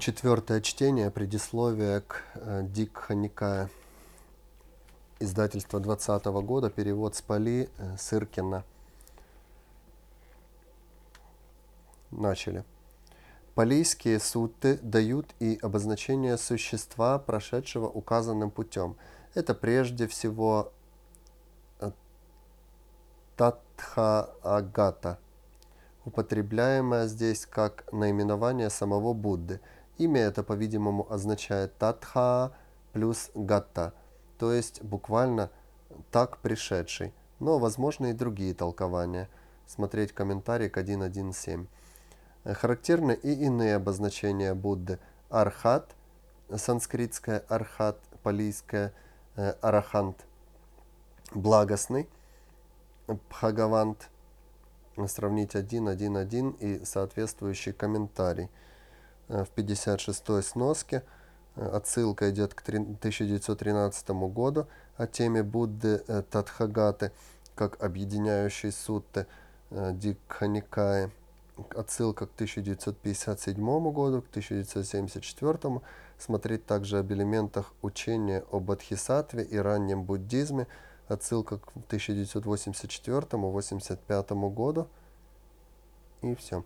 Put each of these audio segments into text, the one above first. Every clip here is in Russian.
Четвертое чтение, предисловие к э, Дикха Никая. Издательство 2020 года, перевод с Пали э, Сыркина. Начали. Палийские сутты дают и обозначение существа, прошедшего указанным путем. Это прежде всего э, Татха Агата, употребляемое здесь как наименование самого Будды – Имя это, по-видимому, означает татха плюс гатта, то есть буквально так пришедший, но возможны и другие толкования. Смотреть комментарий к 1.1.7. Характерны и иные обозначения Будды. Архат, санскритское архат, палийское э, арахант, благостный, пхагавант, сравнить 1.1.1 и соответствующий комментарий. Э, в 56-й сноске. Э, отсылка идет к 1913 году о теме Будды э, Тадхагаты как объединяющей сутты Дикханикаи. Отсылка к 1957 году, к 1974. Смотреть также об элементах учения о Бодхисаттве и раннем буддизме. Отсылка к 1984-85 году. И все.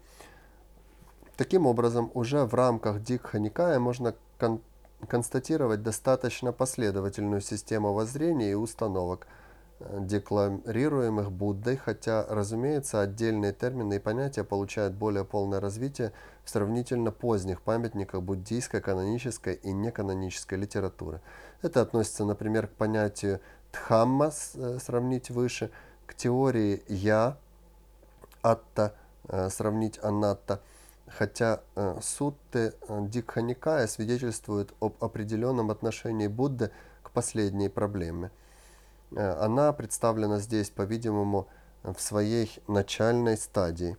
Таким образом, уже в рамках Дикха Никая можно кон констатировать достаточно последовательную систему воззрений и установок, э, декларируемых Буддой, хотя, разумеется, отдельные термины и понятия получают более полное развитие в сравнительно поздних памятниках буддийской, канонической и неканонической литературы. Это относится, например, к понятию Дхамма, э, сравнить выше, к теории Я, Атта, э, сравнить Анатта – хотя э, сутты э, Дикханикая свидетельствуют об определенном отношении Будды к последней проблеме. Э, она представлена здесь, по-видимому, в своей начальной стадии.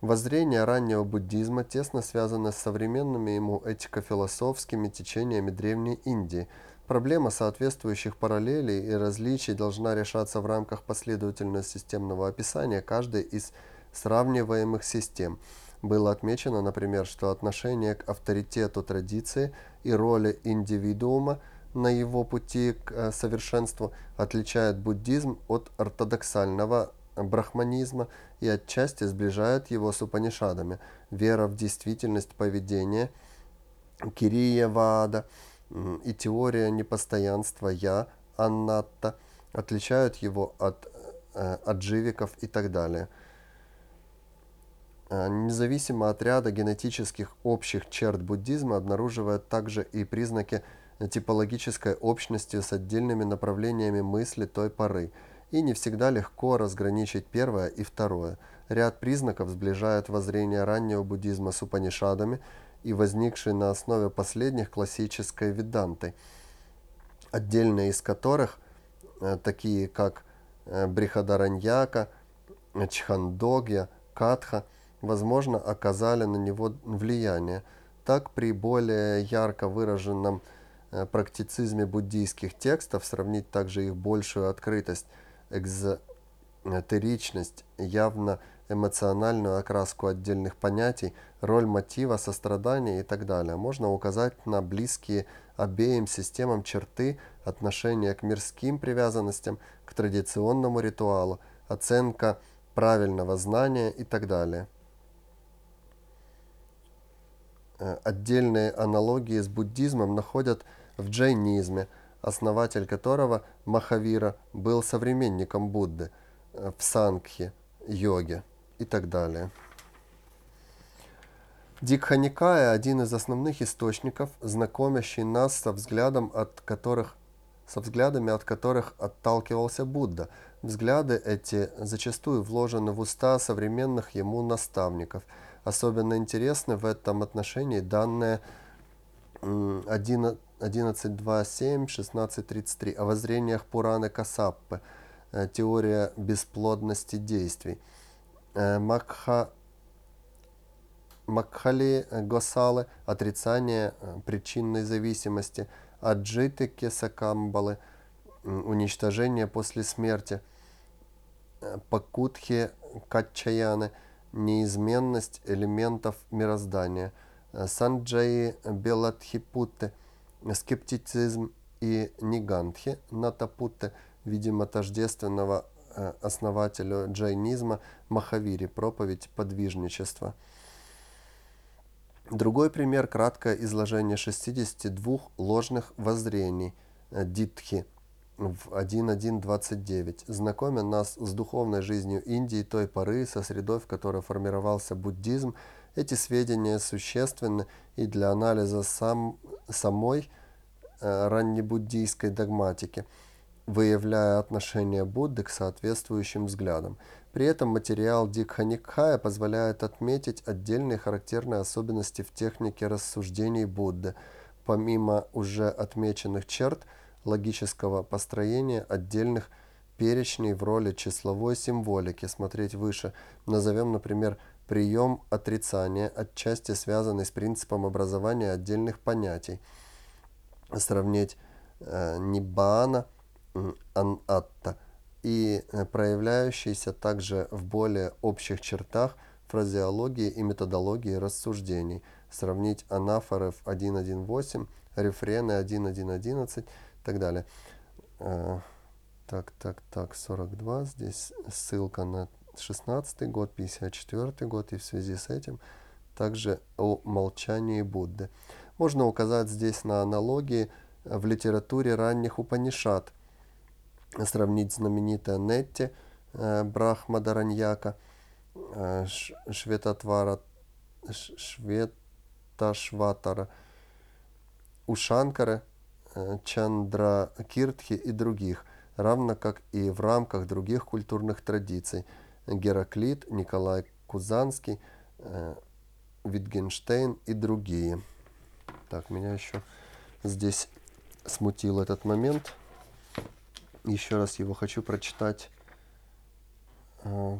Воззрение раннего буддизма тесно связано с современными ему этико-философскими течениями Древней Индии. Проблема соответствующих параллелей и различий должна решаться в рамках последовательного системного описания каждой из сравниваемых систем – было отмечено, например, что отношение к авторитету традиции и роли индивидуума на его пути к э, совершенству отличает буддизм от ортодоксального брахманизма и отчасти сближает его с Упанишадами. Вера в действительность поведения, Кирия Вада и теория непостоянства Я, Аннатта отличают его от э, адживиков и так далее. Э, независимо от ряда генетических общих черт буддизма обнаруживает также и признаки типологической общности с отдельными направлениями мысли той поры, и не всегда легко разграничить первое и второе. Ряд признаков сближает воззрение раннего буддизма с Упанишадами и возникшей на основе последних классической ведантой, отдельные из которых, э, такие как э, Брихадараньяка, Чхандогья, Катха – возможно, оказали на него влияние. Так, при более ярко выраженном э, практицизме буддийских текстов сравнить также их большую открытость, экзотеричность, явно эмоциональную окраску отдельных понятий, роль мотива, сострадания и так далее. Можно указать на близкие обеим системам черты отношения к мирским привязанностям, к традиционному ритуалу, оценка правильного знания и так далее. Э, отдельные аналогии с буддизмом находят в джайнизме, основатель которого Махавира был современником Будды, э, в Сангхе, йоге и так далее. Дикханикая – один из основных источников, знакомящий нас со, взглядом, от которых, со взглядами, от которых отталкивался Будда. Взгляды эти зачастую вложены в уста современных ему наставников – Особенно интересны в этом отношении данные 11.2.7, 16.33 о воззрениях Пураны Касаппы, э, теория бесплодности действий. Э, Макха, Макхали Госалы, отрицание э, причинной зависимости, Аджиты Кесакамбалы, уничтожение после смерти, Пакутхи Качаяны – неизменность элементов мироздания, Санджаи Беладхипутте, скептицизм и Нигантхи Натапутте, видимо, тождественного основателю джайнизма Махавири, проповедь подвижничества. Другой пример – краткое изложение 62 ложных воззрений Дитхи в 1.1.29, знакомя нас с духовной жизнью Индии той поры, со средой, в которой формировался буддизм. Эти сведения существенны и для анализа сам, самой э, раннебуддийской догматики – выявляя отношение Будды к соответствующим взглядам. При этом материал Дикханикхая позволяет отметить отдельные характерные особенности в технике рассуждений Будды, помимо уже отмеченных черт логического построения отдельных перечней в роли числовой символики, смотреть выше. Назовем, например, прием отрицания, отчасти связанный с принципом образования отдельных понятий. Сравнить э, Ниббана – анатта и э, проявляющийся также в более общих чертах фразеологии и методологии рассуждений. Сравнить анафоры в 1.1.8, рефрены 1.1.11 и так далее. Э, так, так, так, 42. Здесь ссылка на 16 год, 54 год и в связи с этим также о молчании Будды. Можно указать здесь на аналогии в литературе ранних Упанишат – сравнить знаменитое Нетти э, Брахмадараньяка, э, Шветатвара, Шветашватара, Ушанкара, э, Чандра Киртхи и других, равно как и в рамках других культурных традиций. Гераклит, Николай Кузанский, э, Витгенштейн и другие. Так, меня еще здесь смутил этот момент еще раз его хочу прочитать э,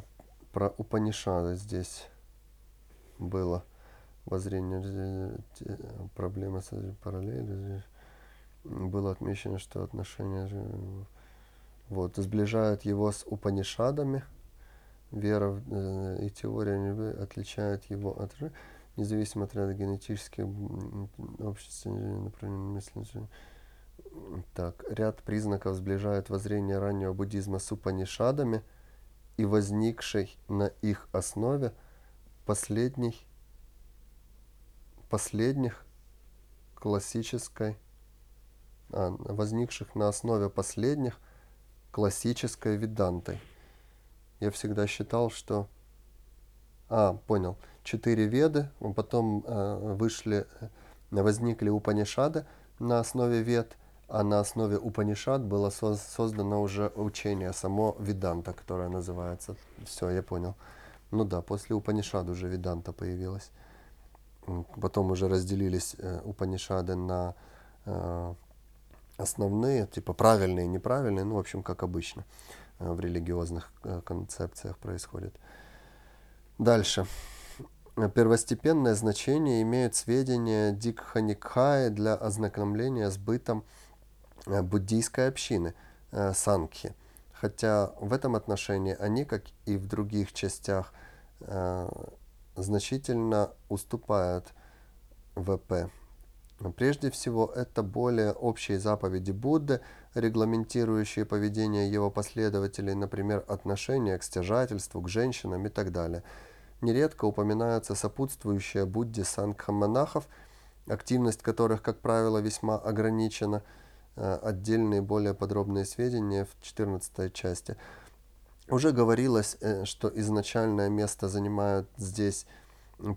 про Упанишады здесь было воззрение проблема с параллелью было отмечено что отношения вот сближают его с Упанишадами. Вера э, и теория отличают его от независимо от ряда генетических обществ направлений мысли так, ряд признаков сближает воззрение раннего буддизма с Упанишадами и возникшей на их основе последних, последних классической, возникших на основе последних классической видантой. Я всегда считал, что... А, понял. Четыре веды, потом э, вышли, возникли Упанишады на основе вед – а на основе Упанишад было создано уже учение, само Виданта, которое называется. Все, я понял. Ну да, после Упанишад уже Виданта появилась. Потом уже разделились э, Упанишады на э, основные, типа правильные и неправильные, ну, в общем, как обычно э, в религиозных э, концепциях происходит. Дальше. Первостепенное значение имеют сведения Дикханикхаи для ознакомления с бытом Э, буддийской общины Сангхи. Хотя в этом отношении они, как и в других частях, значительно уступают ВП. Прежде всего, это более общие заповеди Будды, регламентирующие поведение его последователей, например, отношение к стяжательству, к женщинам и так далее. Нередко упоминаются сопутствующие Будде сангха-монахов, активность которых, как правило, весьма ограничена – Э, отдельные более подробные сведения в 14 части. Уже говорилось, э, что изначальное место занимают здесь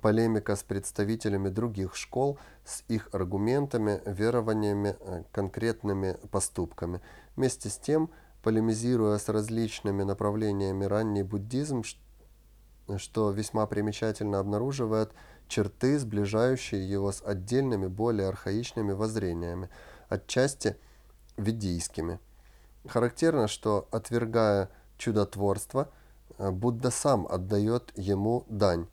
полемика с представителями других школ, с их аргументами, верованиями, э, конкретными поступками. Вместе с тем, полемизируя с различными направлениями ранний буддизм, что весьма примечательно обнаруживает черты, сближающие его с отдельными, более архаичными воззрениями. Отчасти – ведийскими. Характерно, что, отвергая чудотворство, э, Будда сам отдает ему дань.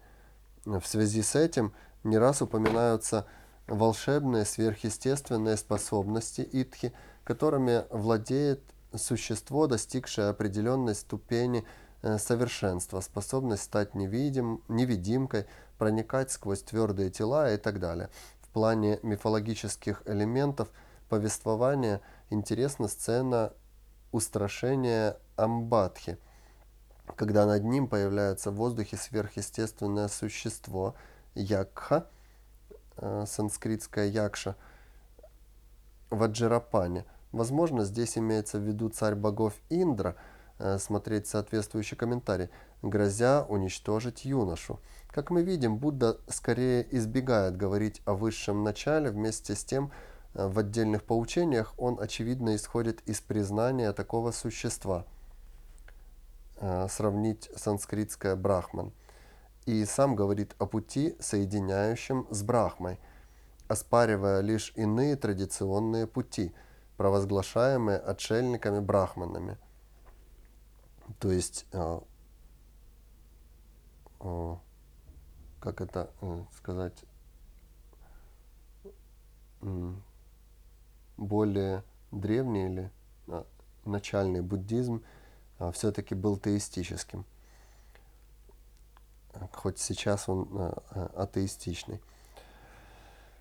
В связи с этим не раз упоминаются волшебные сверхъестественные способности итхи, которыми владеет существо, достигшее определенной ступени э, совершенства, способность стать невидим, невидимкой, проникать сквозь твердые тела и так далее. В плане мифологических элементов повествования интересна сцена устрашения Амбатхи, когда над ним появляется в воздухе сверхъестественное существо Якха, э, санскритская Якша, Ваджирапане. Возможно, здесь имеется в виду царь богов Индра, э, смотреть соответствующий комментарий, грозя уничтожить юношу. Как мы видим, Будда скорее избегает говорить о высшем начале, вместе с тем э, в отдельных поучениях он очевидно исходит из признания такого существа. Э, сравнить санскритское брахман. И сам говорит о пути, соединяющем с брахмой, оспаривая лишь иные традиционные пути, провозглашаемые отшельниками-брахманами. То есть э, как это сказать, более древний или начальный буддизм все-таки был теистическим. Хоть сейчас он а, атеистичный.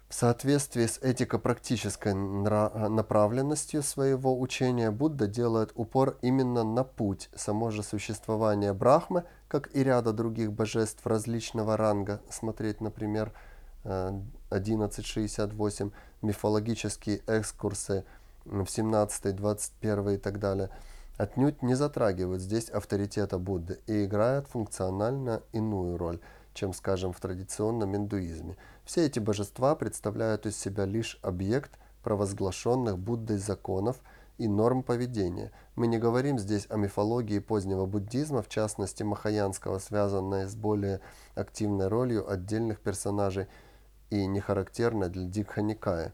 В соответствии с этико-практической направленностью своего учения Будда делает упор именно на путь, само же существование Брахмы, как и ряда других божеств различного ранга. Смотреть, например, 1168, мифологические экскурсы в 17, 21 и так далее, отнюдь не затрагивают здесь авторитета Будды и играют функционально иную роль – чем, скажем, в традиционном индуизме. Все эти божества представляют из себя лишь объект провозглашенных Буддой законов и норм поведения. Мы не говорим здесь о мифологии позднего буддизма, в частности махаянского, связанной с более активной ролью отдельных персонажей и не характерной для Дикханикая.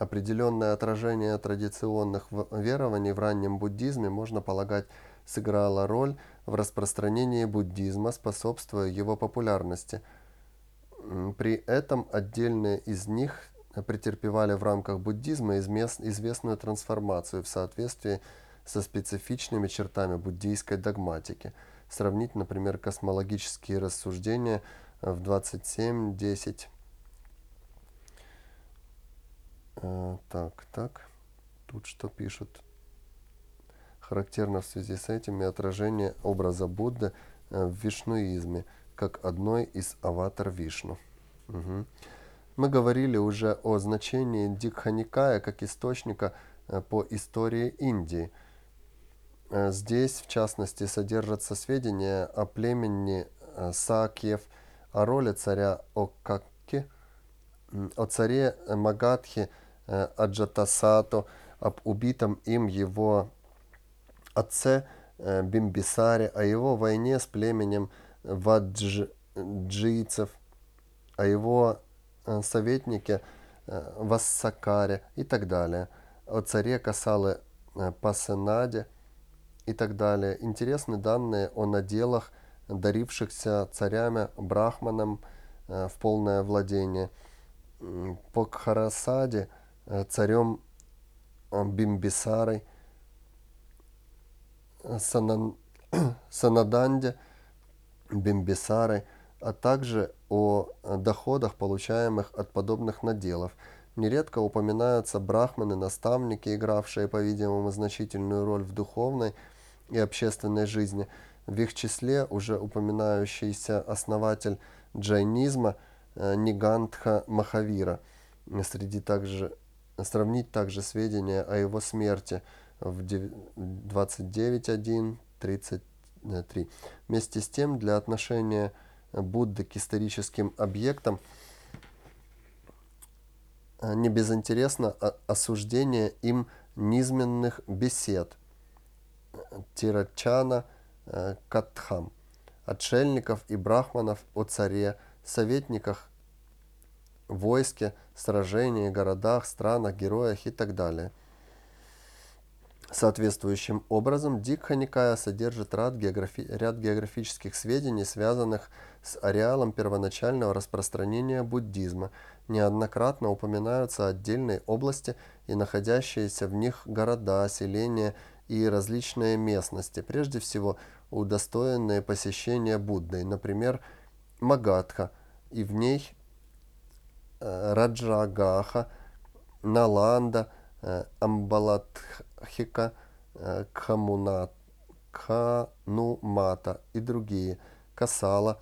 Определенное отражение традиционных верований в раннем буддизме можно полагать сыграла роль в распространении буддизма, способствуя его популярности. При этом отдельные из них претерпевали в рамках буддизма известную трансформацию в соответствии со специфичными чертами буддийской догматики. Сравнить, например, космологические рассуждения в 27.10. Э, так, так, тут что пишут? Характерно в связи с этим и отражение образа Будды э, в вишнуизме, как одной из аватар Вишну. Угу. Мы говорили уже о значении Дикханикая как источника э, по истории Индии. Э, здесь, в частности, содержатся сведения о племени Сакьев, о роли царя Окакки, о царе Магадхи Аджатасато, об убитом им его отце э, Бимбисаре, о его войне с племенем ваджийцев, о его э, советнике э, Вассакаре и так далее, о царе Касалы Пасенаде и так далее. Интересны данные о наделах, дарившихся царями Брахманам в полное владение. По Кхарасаде царем Бимбисарой – Санан, Санаданде, Бимбисары, а также о доходах, получаемых от подобных наделов. Нередко упоминаются брахманы, наставники, игравшие, по-видимому, значительную роль в духовной и общественной жизни. В их числе уже упоминающийся основатель джайнизма э, Нигантха Махавира. Среди также, сравнить также сведения о его смерти – в 29.1.33. Вместе с тем, для отношения Будды к историческим объектам э, не безинтересно осуждение им низменных бесед Тирачана э, Катхам, отшельников и брахманов о царе, советниках, войске, сражении, городах, странах, героях и так далее – Соответствующим образом Дикха Никая содержит ряд, географи... ряд географических сведений, связанных с ареалом первоначального распространения буддизма. Неоднократно упоминаются отдельные области и находящиеся в них города, селения и различные местности, прежде всего удостоенные посещения Буддой, например, Магадха, и в ней Раджагаха, Наланда, э, Амбалатхика, э, Кхамунат, Кханумата и другие, Касала,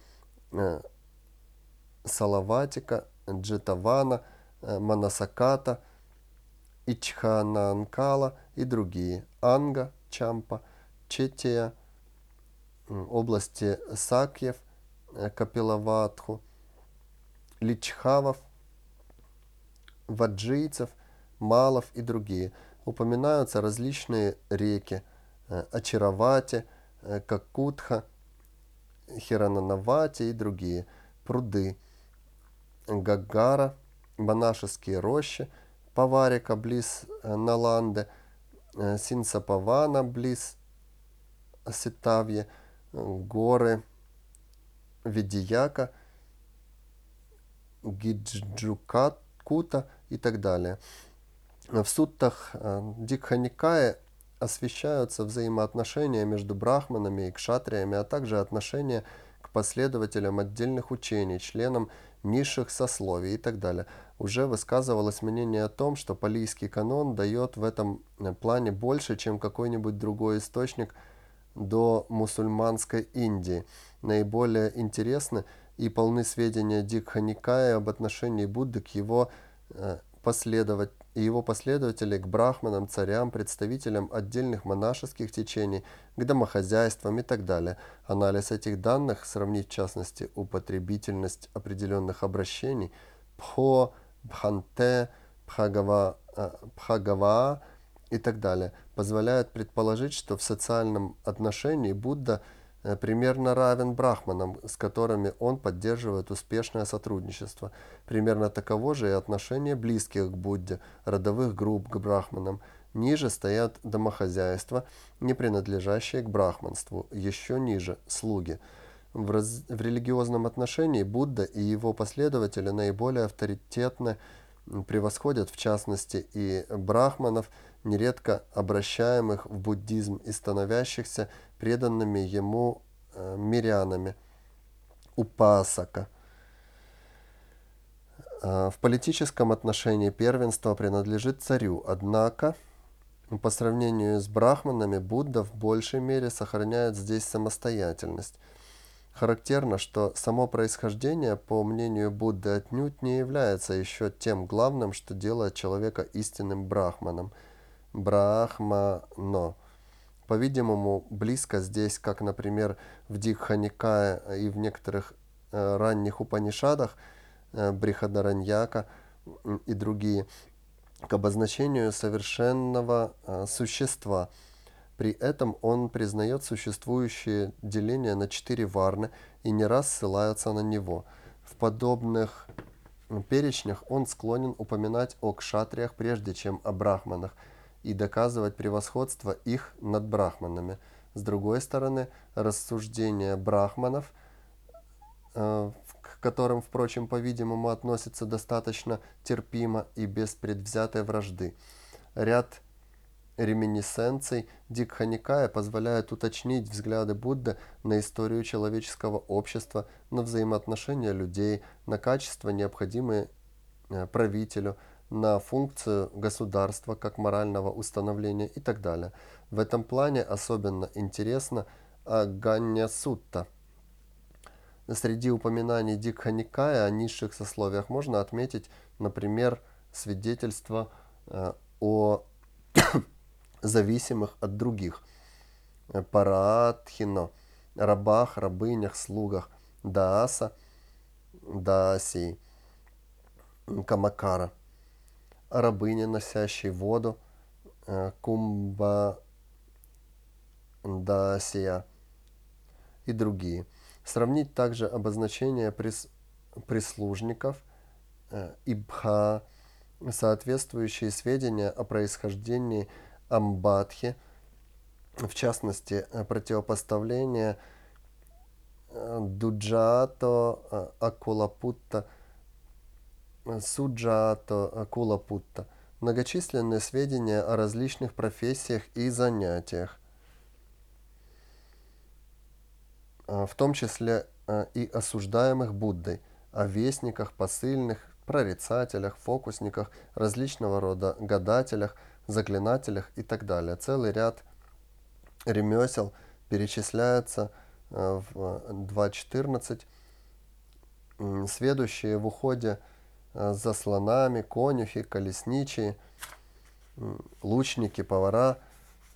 Салаватика, Джетавана, Манасаката, Ичхананкала и другие, Анга, Чампа, Четия, области Сакьев, Капилаватху, Личхавов, ваджийцев, малов и другие. Упоминаются различные реки Ачаравати, Какутха, Хирананавати и другие, пруды, Гагара, монашеские рощи, Паварика близ Наланде, Синсапавана близ Ситавье, горы Видияка, Гиджукута и так далее. В суттах э, Дикханикая освещаются взаимоотношения между брахманами и кшатриями, а также отношения к последователям отдельных учений, членам низших сословий и так далее. Уже высказывалось мнение о том, что палийский канон дает в этом э, плане больше, чем какой-нибудь другой источник до мусульманской Индии. Наиболее интересны и полны сведения Дикха Никая об отношении Будды к его, последовать, и его последователей к брахманам, царям, представителям отдельных монашеских течений, к домохозяйствам и так далее. Анализ этих данных, сравнить в частности употребительность определенных обращений, пхо, бханте, пхагава, э, пхагава и так далее, позволяет предположить, что в социальном отношении Будда – Э, примерно равен брахманам, с которыми он поддерживает успешное сотрудничество. Примерно таково же и отношение близких к Будде, родовых групп к брахманам. Ниже стоят домохозяйства, не принадлежащие к брахманству, еще ниже – слуги. В, раз... в религиозном отношении Будда и его последователи наиболее авторитетны, превосходят в частности и брахманов – нередко обращаемых в буддизм и становящихся преданными ему э, мирянами, упасака. Э, в политическом отношении первенство принадлежит царю, однако по сравнению с брахманами Будда в большей мере сохраняет здесь самостоятельность. Характерно, что само происхождение, по мнению Будды, отнюдь не является еще тем главным, что делает человека истинным брахманом – брахмано. По-видимому, близко здесь, как, например, в Дикханикае и в некоторых э, ранних Упанишадах, э, Брихадараньяка и другие, к обозначению совершенного э, существа. При этом он признает существующее деление на четыре варны и не раз ссылается на него. В подобных перечнях он склонен упоминать о кшатриях прежде чем о брахманах – и доказывать превосходство их над брахманами. С другой стороны, рассуждения брахманов, э, к которым, впрочем, по-видимому, относятся достаточно терпимо и без предвзятой вражды. Ряд реминисценций Дикханикая позволяет уточнить взгляды Будды на историю человеческого общества, на взаимоотношения людей, на качества, необходимые э, правителю, на функцию государства как морального установления и так далее. В этом плане особенно интересно Аганья Сутта. Среди упоминаний Дикха Никая о низших сословиях можно отметить, например, свидетельство э, о зависимых от других. Параатхино, рабах, рабынях, слугах, дааса, даасии, камакара – рабыня, носящей воду, э, кумба дасия и другие. Сравнить также обозначение прис, прислужников э, ибха, соответствующие сведения о происхождении Амбадхи, в частности, противопоставление Дуджато Акулапутта, Суджато Акулапутта, многочисленные сведения о различных профессиях и занятиях, в том числе и осуждаемых Буддой, о вестниках, посыльных, прорицателях, фокусниках, различного рода гадателях, заклинателях и так далее. Целый ряд ремесел перечисляется э, в 2.14. Сведущие в уходе за слонами, конюхи, колесничие, лучники, повара,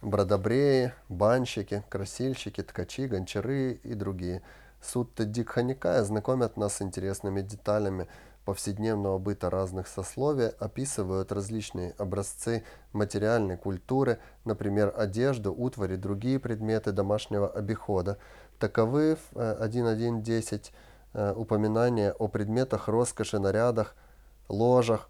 бродобреи, банщики, красильщики, ткачи, гончары и другие. Сутта Дикханикая знакомят нас с интересными деталями повседневного быта разных сословий описывают различные образцы материальной культуры, например, одежду, утварь и другие предметы домашнего обихода. Таковы в 1.1.10 э, э, упоминания о предметах роскоши, нарядах, ложах,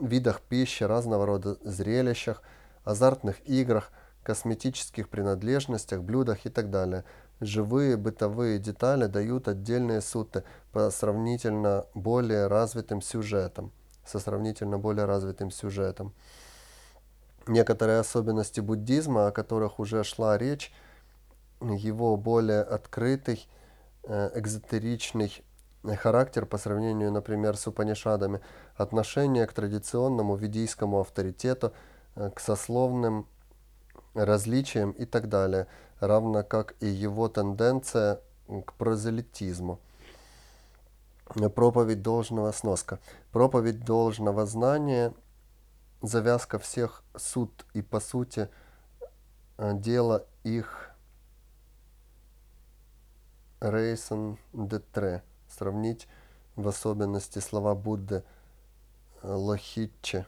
видах пищи, разного рода зрелищах, азартных играх, косметических принадлежностях, блюдах и так далее – живые бытовые детали дают отдельные сутты по сравнительно более развитым сюжетам, со сравнительно более развитым сюжетом. Некоторые особенности буддизма, о которых уже шла речь, его более открытый, э, экзотеричный характер по сравнению, например, с Упанишадами, отношение к традиционному ведийскому авторитету, э, к сословным различиям и так далее – равно как и его тенденция к прозелитизму. Проповедь должного сноска. Проповедь должного знания, завязка всех суд и по сути э, дело их рейсон детре. Сравнить в особенности слова Будды э, лохитче,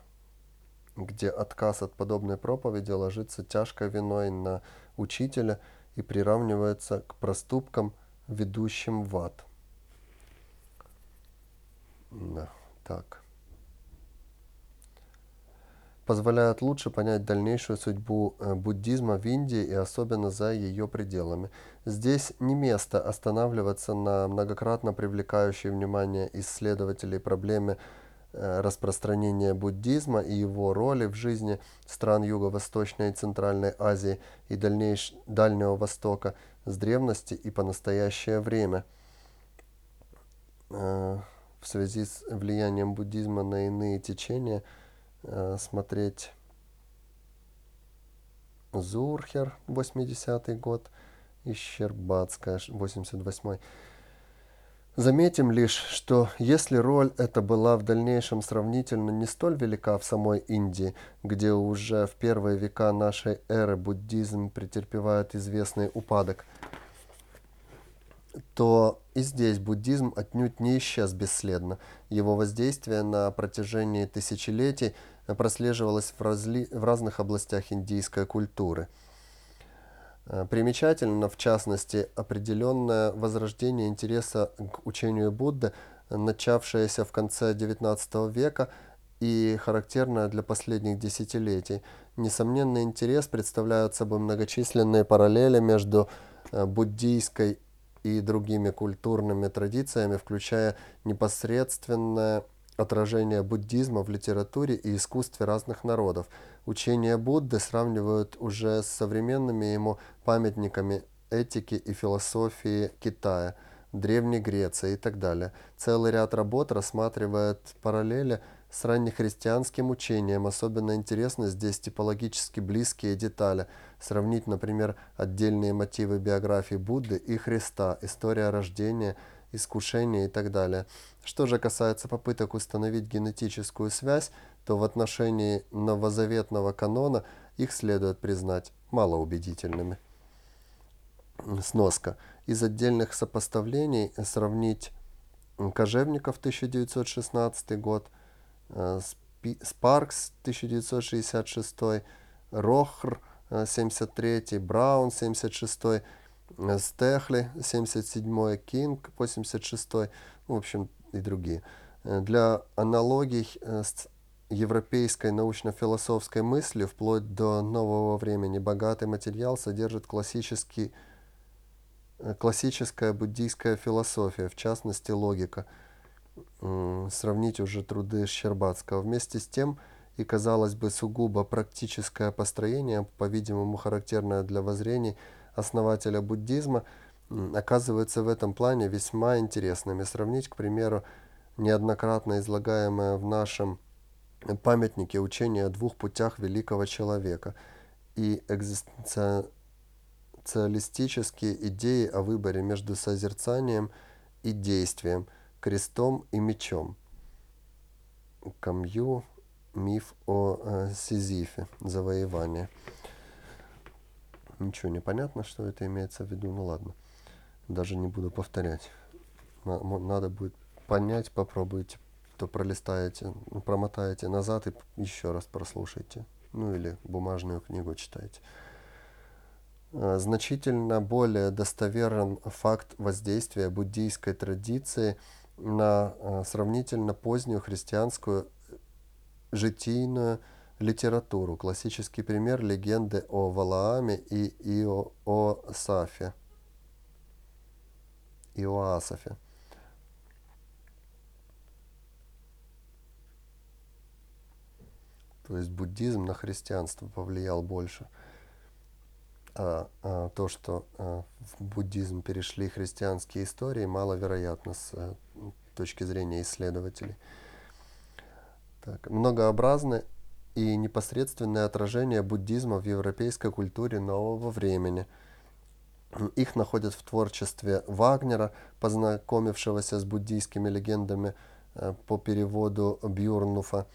где отказ от подобной проповеди ложится тяжкой виной на учителя и приравнивается к проступкам, ведущим в ад. Да, так. Позволяет лучше понять дальнейшую судьбу э, буддизма в Индии и особенно за ее пределами. Здесь не место останавливаться на многократно привлекающей внимание исследователей проблеме Э, распространения буддизма и его роли в жизни стран Юго-Восточной и Центральной Азии и дальнейш... Дальнего Востока с древности и по настоящее время. Э, в связи с влиянием буддизма на иные течения смотреть Зурхер, 80-й год, и Щербатская, 88-й. Заметим лишь, что если роль эта была в дальнейшем сравнительно не столь велика в самой Индии, где уже в первые века нашей эры буддизм претерпевает известный упадок, то и здесь буддизм отнюдь не исчез бесследно. Его воздействие на протяжении тысячелетий прослеживалось в, разли... в разных областях индийской культуры – Э, примечательно, в частности, определенное возрождение интереса к учению Будды, начавшееся в конце XIX века и характерное для последних десятилетий. Несомненный интерес представляют собой многочисленные параллели между э, буддийской и другими культурными традициями, включая непосредственное отражение буддизма в литературе и искусстве разных народов. Учение Будды сравнивают уже с современными ему памятниками этики и философии Китая, Древней Греции и так далее. Целый ряд работ рассматривает параллели с раннехристианским учением. Особенно интересны здесь типологически близкие детали. Сравнить, например, отдельные мотивы биографии Будды и Христа, история рождения – искушения и так далее. Что же касается попыток установить генетическую связь, то в отношении новозаветного канона их следует признать малоубедительными. Сноска. Из отдельных сопоставлений сравнить Кожевников 1916 год, э, Спаркс 1966, Рохр 73, Браун 76, Стехли, 77-й, Кинг, 86-й, в общем, и другие. Э, для аналогий э, европейской научно-философской мысли вплоть до нового времени богатый материал содержит классический, э, классическая буддийская философия, в частности логика. Сравнить уже труды Щербатского. Вместе с тем и, казалось бы, сугубо практическое построение, по-видимому, характерное для воззрений основателя буддизма, оказывается в этом плане весьма интересными. Сравнить, к примеру, неоднократно излагаемое в нашем памятнике учение о двух путях великого человека и экзистенциалистические идеи о выборе между созерцанием и действием, крестом и мечом. Камью миф о э, Сизифе, завоевание. Ничего не понятно, что это имеется в виду, ну ладно, даже не буду повторять. Надо будет понять, попробуйте, то пролистаете, промотаете назад и еще раз прослушайте. Ну или бумажную книгу читайте. А, значительно более достоверен факт воздействия буддийской традиции на а, сравнительно позднюю христианскую житийную литературу. Классический пример легенды о Валааме и Иоасафе. Иоасафе. То есть буддизм на христианство повлиял больше. А, а то, что а, в буддизм перешли христианские истории, маловероятно с а, точки зрения исследователей. Так, многообразны и непосредственное отражение буддизма в европейской культуре нового времени. Их находят в творчестве Вагнера, познакомившегося с буддийскими легендами э, по переводу Бьюрнуфа.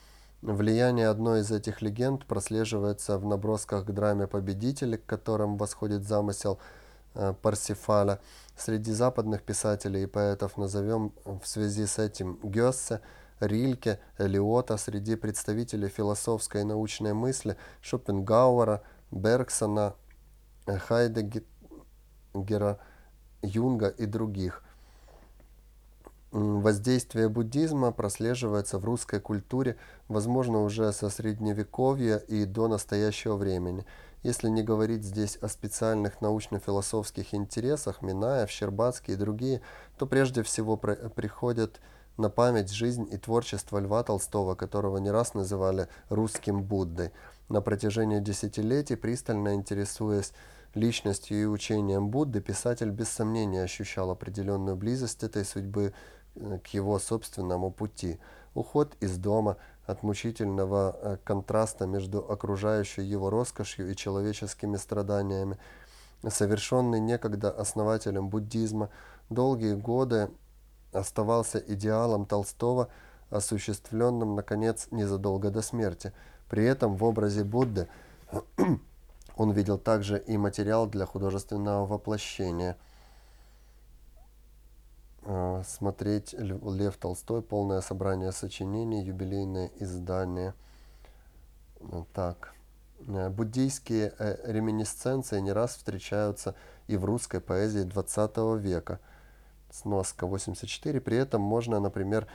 Влияние одной из этих легенд прослеживается в набросках к драме «Победители», к которым восходит замысел э, Парсифаля. Среди западных писателей и поэтов назовем в связи с этим Гёссе, Рильке, Элиота, среди представителей философской и научной мысли Шопенгауэра, Бергсона, Хайдеггера, Юнга и других. Воздействие буддизма прослеживается в русской культуре, возможно, уже со средневековья и до настоящего времени. Если не говорить здесь о специальных научно-философских интересах, Минаев, Щербацкий и другие, то прежде всего приходят на память жизнь и творчество Льва Толстого, которого не раз называли русским Буддой. На протяжении десятилетий, пристально интересуясь личностью и учением Будды, писатель без сомнения ощущал определенную близость этой судьбы к его собственному пути. Уход из дома от мучительного э, контраста между окружающей его роскошью и человеческими страданиями, совершенный некогда основателем буддизма, долгие годы оставался идеалом Толстого, осуществленным, наконец, незадолго до смерти. При этом в образе Будды он видел также и материал для художественного воплощения – а, смотреть Лев Толстой, полное собрание сочинений, юбилейное издание. Так. Э, буддийские э, реминисценции не раз встречаются и в русской поэзии XX века. Сноска 84. При этом можно, например,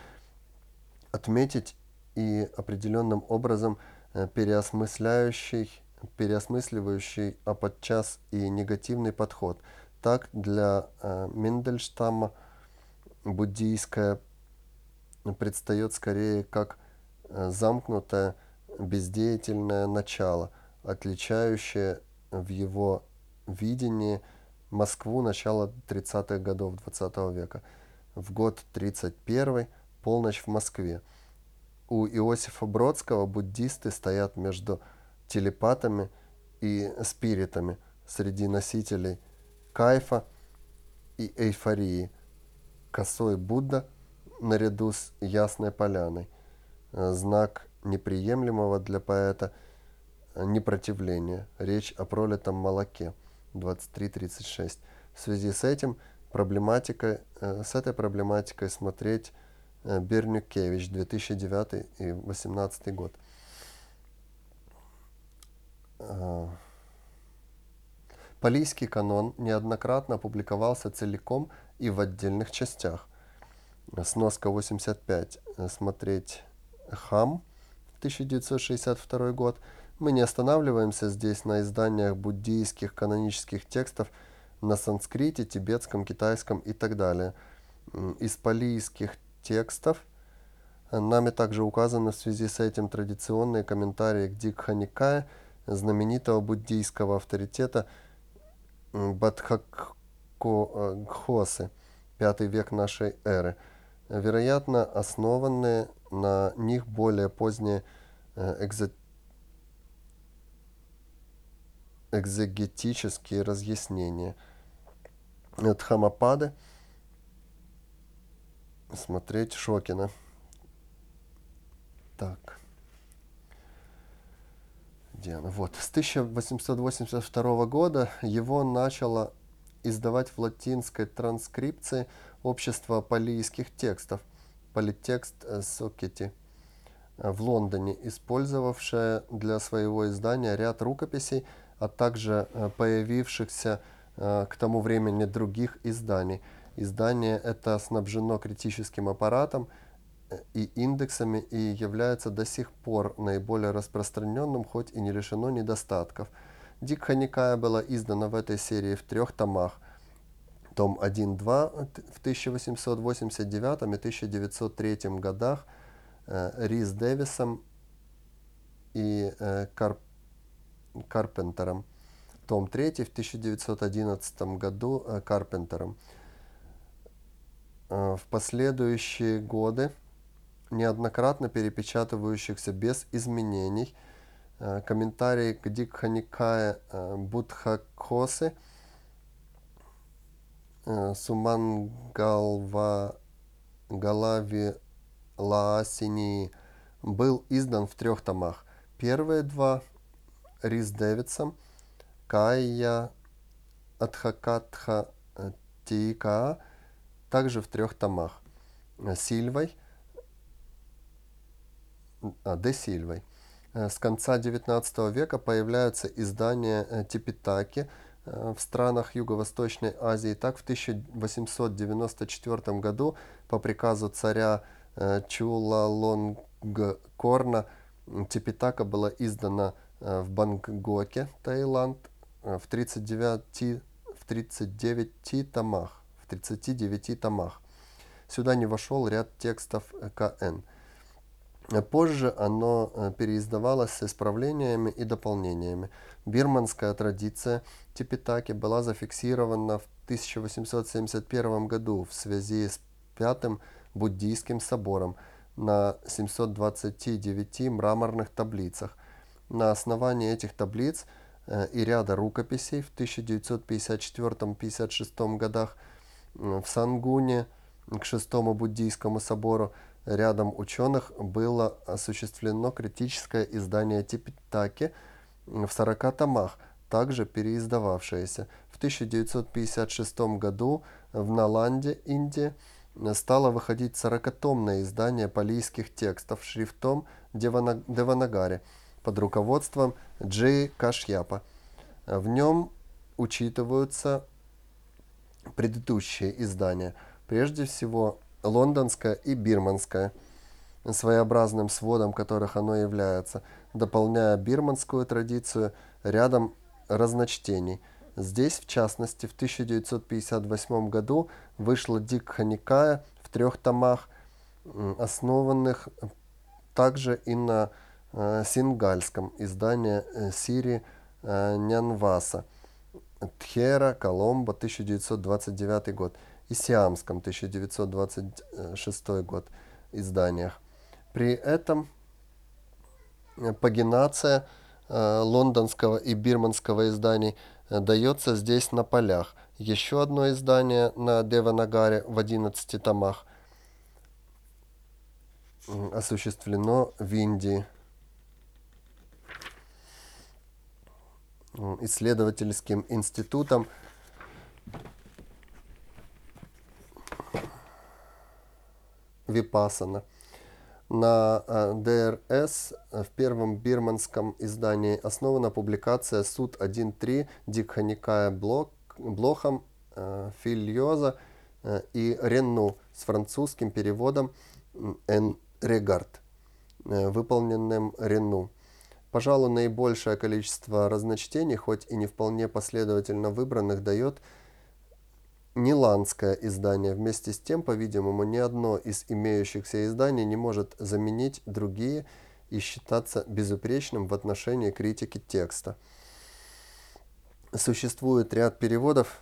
отметить и определенным образом э, переосмысляющий, переосмысливающий, а подчас и негативный подход. Так для Мендельштама – буддийское предстает скорее как э, замкнутое, бездеятельное начало, отличающее в его видении Москву начала 30-х годов 20 века. В год 31 полночь в Москве. У Иосифа Бродского буддисты стоят между телепатами и спиритами среди носителей кайфа и эйфории – косой Будда наряду с Ясной Поляной. Знак неприемлемого для поэта непротивления. Речь о пролитом молоке. 23.36. В связи с этим проблематикой, э, с этой проблематикой смотреть Бернюкевич, 2009 и 2018 год. Палийский канон неоднократно публиковался целиком и в отдельных частях. Сноска 85. Смотреть Хам, 1962 год. Мы не останавливаемся здесь на изданиях буддийских канонических текстов на санскрите, тибетском, китайском и так далее. Из палийских текстов нами также указаны в связи с этим традиционные комментарии к Дикханикае, знаменитого буддийского авторитета Бадхакхосы, пятый век нашей эры, вероятно, основанные на них более поздние экзотические экзегетические разъяснения. Дхамапады. Смотреть Шокина. Так. Где она? Вот. С 1882 года его начало издавать в латинской транскрипции Общество палийских текстов, Политекст Сокети, в Лондоне, использовавшее для своего издания ряд рукописей, а также э, появившихся э, к тому времени других изданий. Издание это снабжено критическим аппаратом э, и индексами и является до сих пор наиболее распространенным, хоть и не лишено недостатков. Дикха Никая была издана в этой серии в трех томах. Том 1-2 в 1889 и 1903 годах Рис Дэвисом и Карп Карпентером. Том 3 в 1911 году э, Карпентером. Э, в последующие годы, неоднократно перепечатывающихся без изменений, э, комментарии к Дикханикае Будхакосы Сумангалва Галави Лаасини был издан в трех томах. Первые два Рис Дэвидсом, Кайя Адхакатха э, Тика, также в трех томах. Сильвой, а, Де Сильвой. Э, с конца XIX века появляются издания э, Типитаки в странах Юго-Восточной Азии. Так, в 1894 году по приказу царя Чулалонгкорна Типитака была издана Э, в Бангкоке, Таиланд, э, в 39, в 39 томах. В 39 томах. Сюда не вошел ряд текстов КН. Позже оно переиздавалось с исправлениями и дополнениями. Бирманская традиция Типитаки была зафиксирована в 1871 году в связи с Пятым буддийским собором на 729 мраморных таблицах, на основании этих таблиц э, и ряда рукописей в 1954-56 годах в Сангуне к шестому буддийскому собору рядом ученых было осуществлено критическое издание Типитаки в 40 томах, также переиздававшееся. В 1956 году в Наланде, Индия, стало выходить 40-томное издание палийских текстов шрифтом Деванагари – под руководством Джей Кашьяпа. В нем учитываются предыдущие издания, прежде всего лондонское и бирманское, своеобразным сводом которых оно является, дополняя бирманскую традицию рядом разночтений. Здесь, в частности, в 1958 году вышла Дикха Никая в трех томах, основанных также и на сингальском издание э, Сири э, Нянваса, Тхера, Коломбо, 1929 год, и Сиамском, 1926 год изданиях. При этом пагинация лондонского и бирманского изданий дается здесь на полях. Еще одно издание на Деванагаре в 11 томах осуществлено в Индии. Исследовательским институтом Випассана. На э, ДРС в первом бирманском издании основана публикация сутт 1.3 Дигха-никая Блок, Блохом, э, Фильоза э, и Ренну с французским переводом Эн Регард. выполненным Рену. Пожалуй, наибольшее количество разночтений, хоть и не вполне последовательно выбранных, дает Ниландское издание. Вместе с тем, по-видимому, ни одно из имеющихся изданий не может заменить другие и считаться безупречным в отношении критики текста. Существует ряд переводов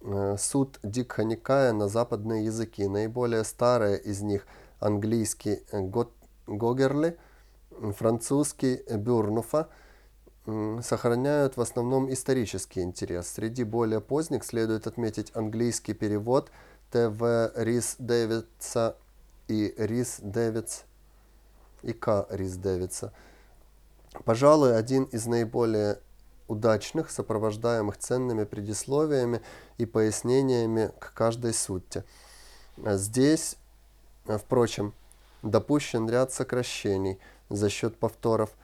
э, суд Дикханикая на западные языки. Наиболее старые из них английский э, Гогерли, французский Бюрнуфа – сохраняют в основном исторический интерес. Среди более поздних следует отметить английский перевод Т.В. Рис Дэвидса и Рис Дэвидс и К. Рис Дэвидса. Пожалуй, один из наиболее удачных, сопровождаемых ценными предисловиями и пояснениями к каждой сутте. Здесь, впрочем, допущен ряд сокращений за счет повторов –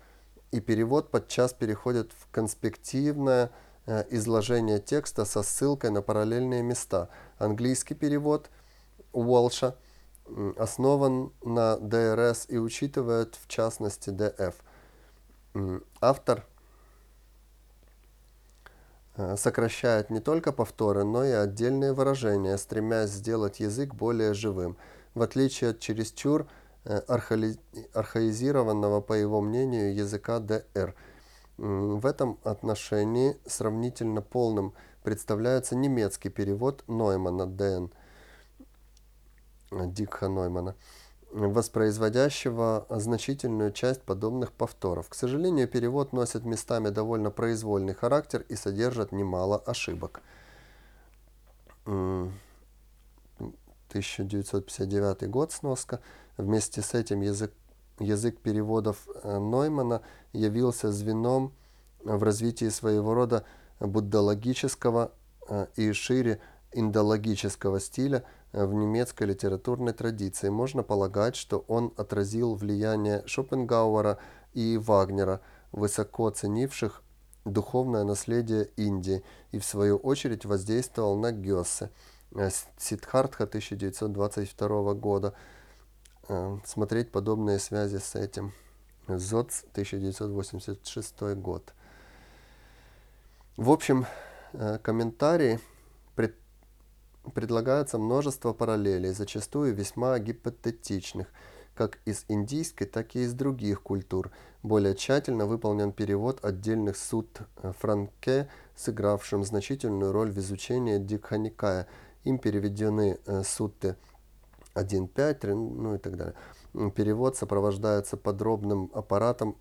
и перевод подчас переходит в конспективное э, изложение текста со ссылкой на параллельные места. Английский перевод Уолша основан на ДРС и учитывает в частности ДФ. Автор э, сокращает не только повторы, но и отдельные выражения, стремясь сделать язык более живым. В отличие от чересчур архаизированного, по его мнению, языка ДР. В этом отношении сравнительно полным представляется немецкий перевод Ноймана ДН, Дикха Ноймана, воспроизводящего значительную часть подобных повторов. К сожалению, перевод носит местами довольно произвольный характер и содержит немало ошибок. 1959 год сноска. Вместе с этим язык, язык переводов э, Ноймана явился звеном в развитии своего рода буддологического э, и шире индологического стиля э, в немецкой литературной традиции. Можно полагать, что он отразил влияние Шопенгауэра и Вагнера, высоко ценивших духовное наследие Индии, и в свою очередь воздействовал на Гёссе. Сидхартха 1922 года, Э, смотреть подобные связи с этим. ЗОЦ, 1986 год. В общем, э, комментарии пред, предлагается множество параллелей, зачастую весьма гипотетичных, как из индийской, так и из других культур. Более тщательно выполнен перевод отдельных суд э, Франке, сыгравшим значительную роль в изучении Дикханикая. Им переведены сутты 1.5, ну и так далее. Перевод сопровождается подробным аппаратом,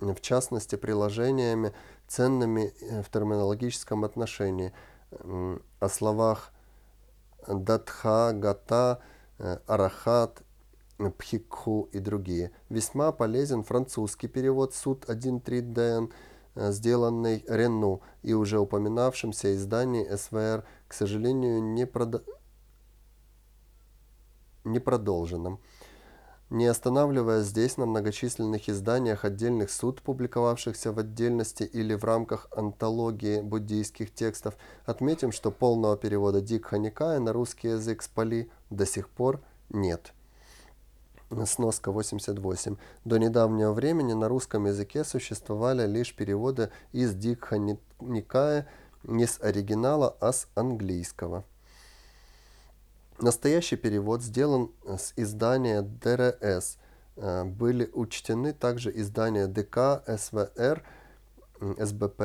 в частности приложениями, ценными э, в терминологическом отношении. О словах датха, гата, э, арахат, пхикху и другие. Весьма полезен французский перевод суд 1.3 ДН, э, сделанный Рену и уже упоминавшимся издании СВР, к сожалению, не продается непродолженным. Не останавливаясь здесь на многочисленных изданиях отдельных суд, публиковавшихся в отдельности или в рамках антологии буддийских текстов, отметим, что полного перевода Дикха Никая на русский язык с Пали до сих пор нет. Сноска 88. До недавнего времени на русском языке существовали лишь переводы из Дикха не с оригинала, а с английского. Настоящий перевод сделан с издания ДРС. Э, были учтены также издания ДК, СВР, СБП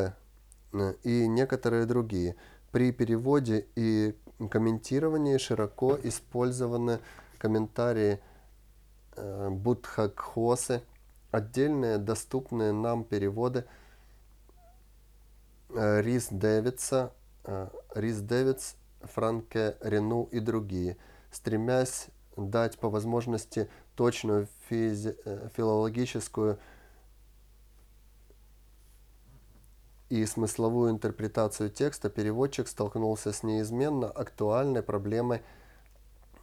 э, и некоторые другие. При переводе и комментировании широко использованы комментарии Буддхагхосы, отдельные доступные нам переводы Рис Дэвидса, Рис Дэвидс Франке, Рену и другие, стремясь дать по возможности точную физи- э, филологическую и смысловую интерпретацию текста, переводчик столкнулся с неизменно актуальной проблемой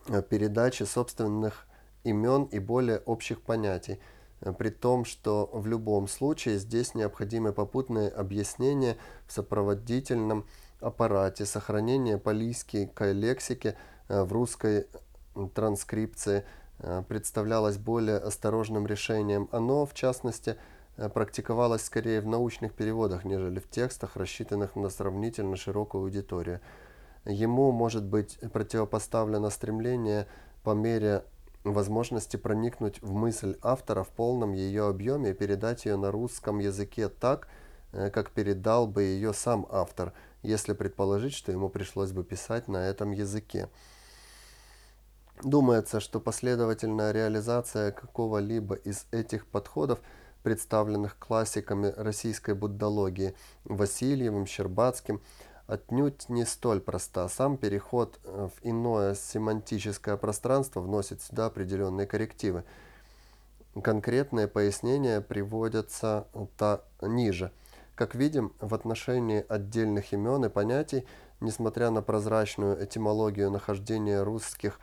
э, передачи собственных имен и более общих понятий, э, при том, что в любом случае здесь необходимы попутные объяснения в сопроводительном аппарате сохранения полийской лексики э, в русской транскрипции э, представлялось более осторожным решением. Оно, в частности, практиковалось скорее в научных переводах, нежели в текстах, рассчитанных на сравнительно широкую аудиторию. Ему может быть противопоставлено стремление по мере возможности проникнуть в мысль автора в полном ее объеме и передать ее на русском языке так, э, как передал бы ее сам автор, если предположить, что ему пришлось бы писать на этом языке. Думается, что последовательная реализация какого-либо из этих подходов, представленных классиками российской буддологии Васильевым, Щербацким, отнюдь не столь проста. Сам переход э, в иное семантическое пространство вносит сюда определенные коррективы. Конкретные пояснения приводятся та ниже. Как видим, в отношении отдельных имен и понятий, несмотря на прозрачную этимологию нахождения русских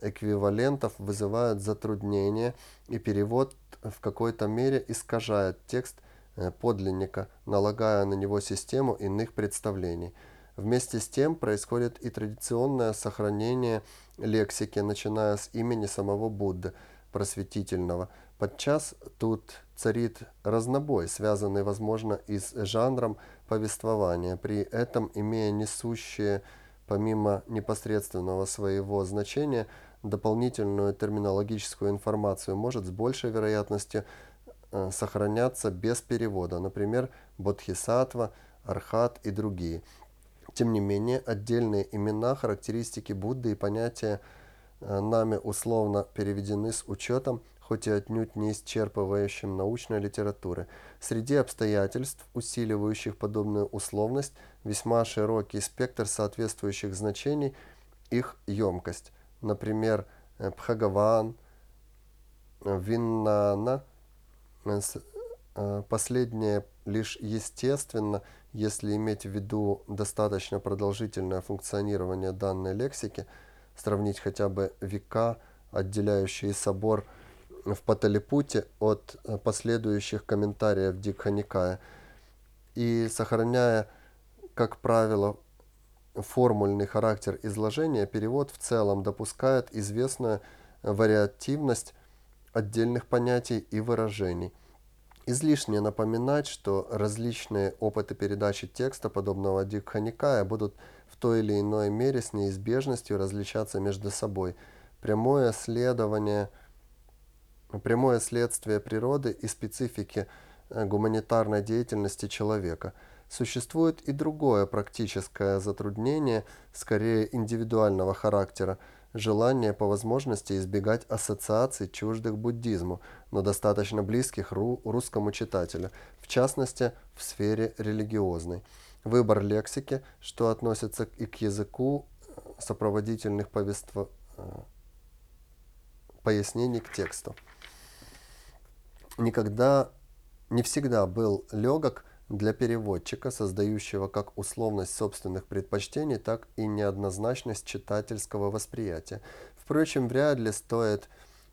эквивалентов, вызывают затруднения, и перевод в какой-то мере искажает текст – Э, подлинника, налагая на него систему иных представлений. Вместе с тем происходит и традиционное сохранение лексики, начиная с имени самого Будды, просветительного. Подчас тут царит разнобой, связанный, возможно, и с жанром повествования, при этом имея несущие, помимо непосредственного своего значения, дополнительную терминологическую информацию, может с большей вероятностью Э, сохранятся без перевода, например, Бодхисаттва, Архат и другие. Тем не менее, отдельные имена, характеристики Будды и понятия э, нами условно переведены с учетом, хоть и отнюдь не исчерпывающим научной литературы. Среди обстоятельств, усиливающих подобную условность, весьма широкий спектр соответствующих значений, их емкость. Например, Пхагаван, Виннана – Э, последнее лишь естественно, если иметь в виду достаточно продолжительное функционирование данной лексики, сравнить хотя бы века, отделяющие собор в Паталипуте от э, последующих комментариев Дикханикая, и сохраняя, как правило, формульный характер изложения, перевод в целом допускает известную вариативность отдельных понятий и выражений. Излишне напоминать, что различные опыты передачи текста подобного Дикханикая будут в той или иной мере с неизбежностью различаться между собой. Прямое следование, прямое следствие природы и специфики э, гуманитарной деятельности человека. Существует и другое практическое затруднение, скорее индивидуального характера – желание по возможности избегать ассоциаций чуждых буддизму, но достаточно близких ру русскому читателю, в частности в сфере религиозной. Выбор лексики, что относится и к языку э, сопроводительных повеств... Э, пояснений к тексту. Никогда, не всегда был легок для переводчика, создающего как условность собственных предпочтений, так и неоднозначность читательского восприятия. Впрочем, вряд ли стоит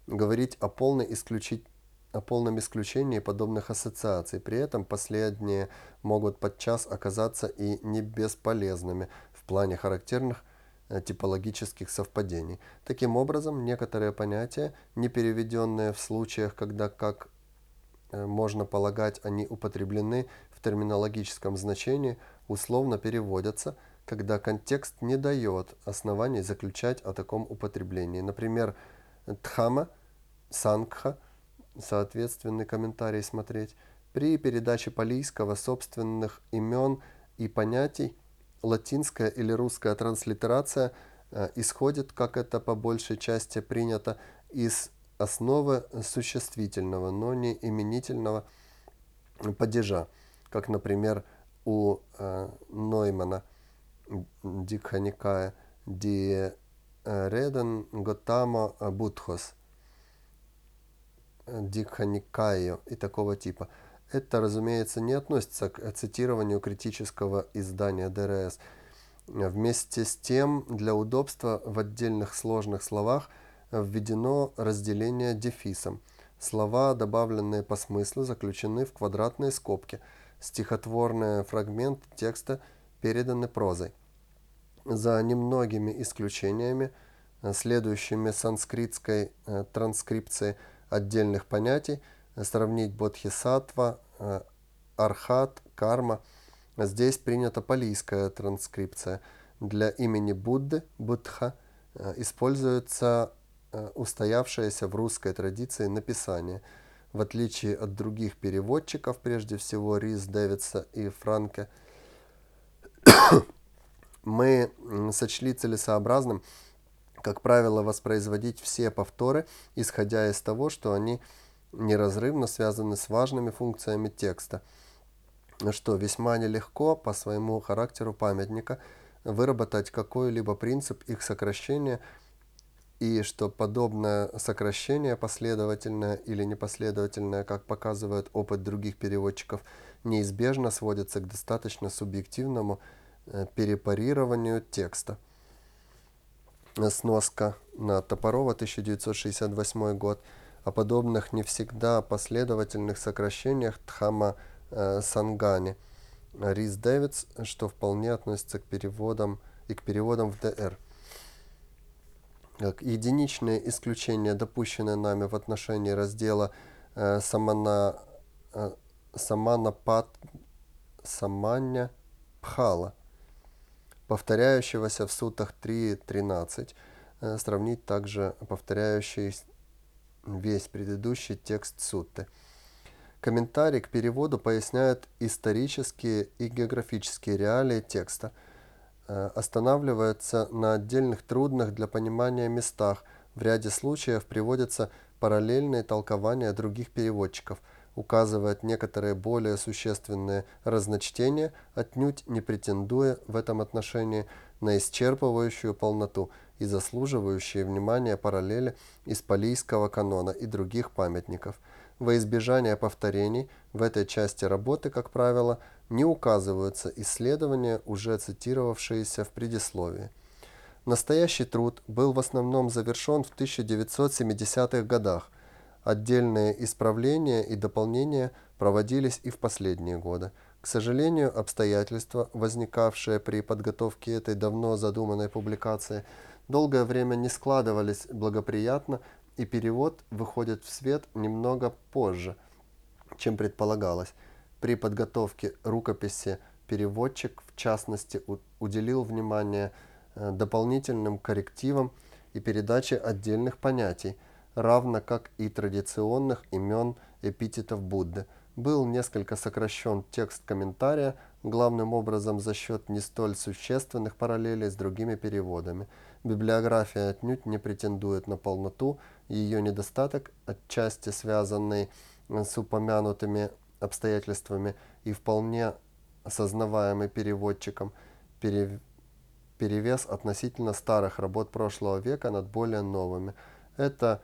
говорить о, полной исключить, о полном исключении подобных ассоциаций. При этом последние могут подчас оказаться и не бесполезными в плане характерных э, типологических совпадений. Таким образом, некоторые понятия, не переведенные в случаях, когда, как э, можно полагать, они употреблены в терминологическом значении условно переводятся, когда контекст не дает оснований заключать о таком употреблении. Например, дхама, сангха, соответственный комментарий смотреть, при передаче палийского собственных имен и понятий латинская или русская транслитерация э, исходит, как это по большей части принято, из основы существительного, но не именительного падежа как, например, у э, Ноймана Дигха-никая Die Reden Gotamo Buddhos Дигханикайо и такого типа. Это, разумеется, не относится к цитированию критического издания ДРС. Вместе с тем, для удобства в отдельных сложных словах введено разделение дефисом. Слова, добавленные по смыслу, заключены в квадратные скобки – стихотворные фрагменты текста переданы прозой. За немногими исключениями э, следующими санскритской э, транскрипцией отдельных понятий, э, сравнить бодхисаттва, архат, карма. Здесь принята палийская транскрипция. Для имени Будды, Будха, используется устоявшееся в русской традиции написание. В отличие от других переводчиков, прежде всего Рис Дэвидса и Франке, мы сочли целесообразным, как правило, воспроизводить все повторы, исходя из того, что они неразрывно связаны с важными функциями текста, что весьма нелегко по своему характеру памятника выработать какой-либо принцип их сокращения и что подобное сокращение, последовательное или непоследовательное, как показывает опыт других переводчиков, неизбежно сводится к достаточно субъективному Э, перепарированию текста. Сноска на Топорова, 1968 год. О подобных не всегда последовательных сокращениях Тхама э, Сангани. Рис Дэвидс, что вполне относится к переводам и к переводам в ДР. Как единичные исключения, допущенные нами в отношении раздела э, Самана, э, Саманапат, Саманя Пхала, повторяющегося в сутах 3.13, э, сравнить также повторяющий весь предыдущий текст сутты. Комментарий к переводу поясняет исторические и географические реалии текста, э, останавливается на отдельных трудных для понимания местах, в ряде случаев приводятся параллельные толкования других переводчиков – указывает некоторые более существенные разночтения, отнюдь не претендуя в этом отношении на исчерпывающую полноту и заслуживающие внимания параллели из палийского канона и других памятников. Во избежание повторений в этой части работы, как правило, не указываются исследования, уже цитировавшиеся в предисловии. Настоящий труд был в основном завершен в 1970-х годах – Отдельные исправления и дополнения проводились и в последние годы. К сожалению, обстоятельства, возникавшие при подготовке этой давно задуманной публикации, долгое время не складывались благоприятно, и перевод выходит в свет немного позже, чем предполагалось. При подготовке рукописи переводчик, в частности, уделил внимание э, дополнительным коррективам и передаче отдельных понятий – равно как и традиционных имен эпитетов Будды. Был несколько сокращен текст комментария, главным образом за счет не столь существенных параллелей с другими переводами. Библиография отнюдь не претендует на полноту, ее недостаток, отчасти связанный с упомянутыми обстоятельствами и вполне осознаваемый переводчиком, перевес относительно старых работ прошлого века над более новыми. Это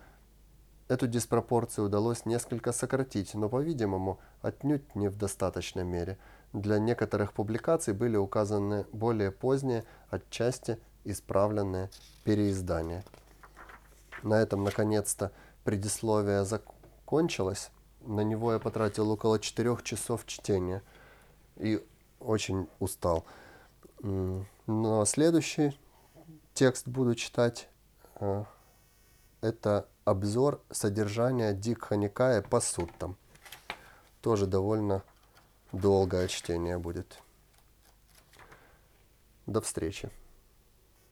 Эту диспропорцию удалось несколько сократить, но, по-видимому, отнюдь не в достаточной мере. Для некоторых публикаций были указаны более поздние, отчасти исправленные переиздания. На этом, наконец-то, предисловие закончилось. На него я потратил около четырех часов чтения и очень устал. Но следующий текст буду читать. Э, это обзор содержания Дикха Никая по суттам. Тоже довольно долгое чтение будет. До встречи.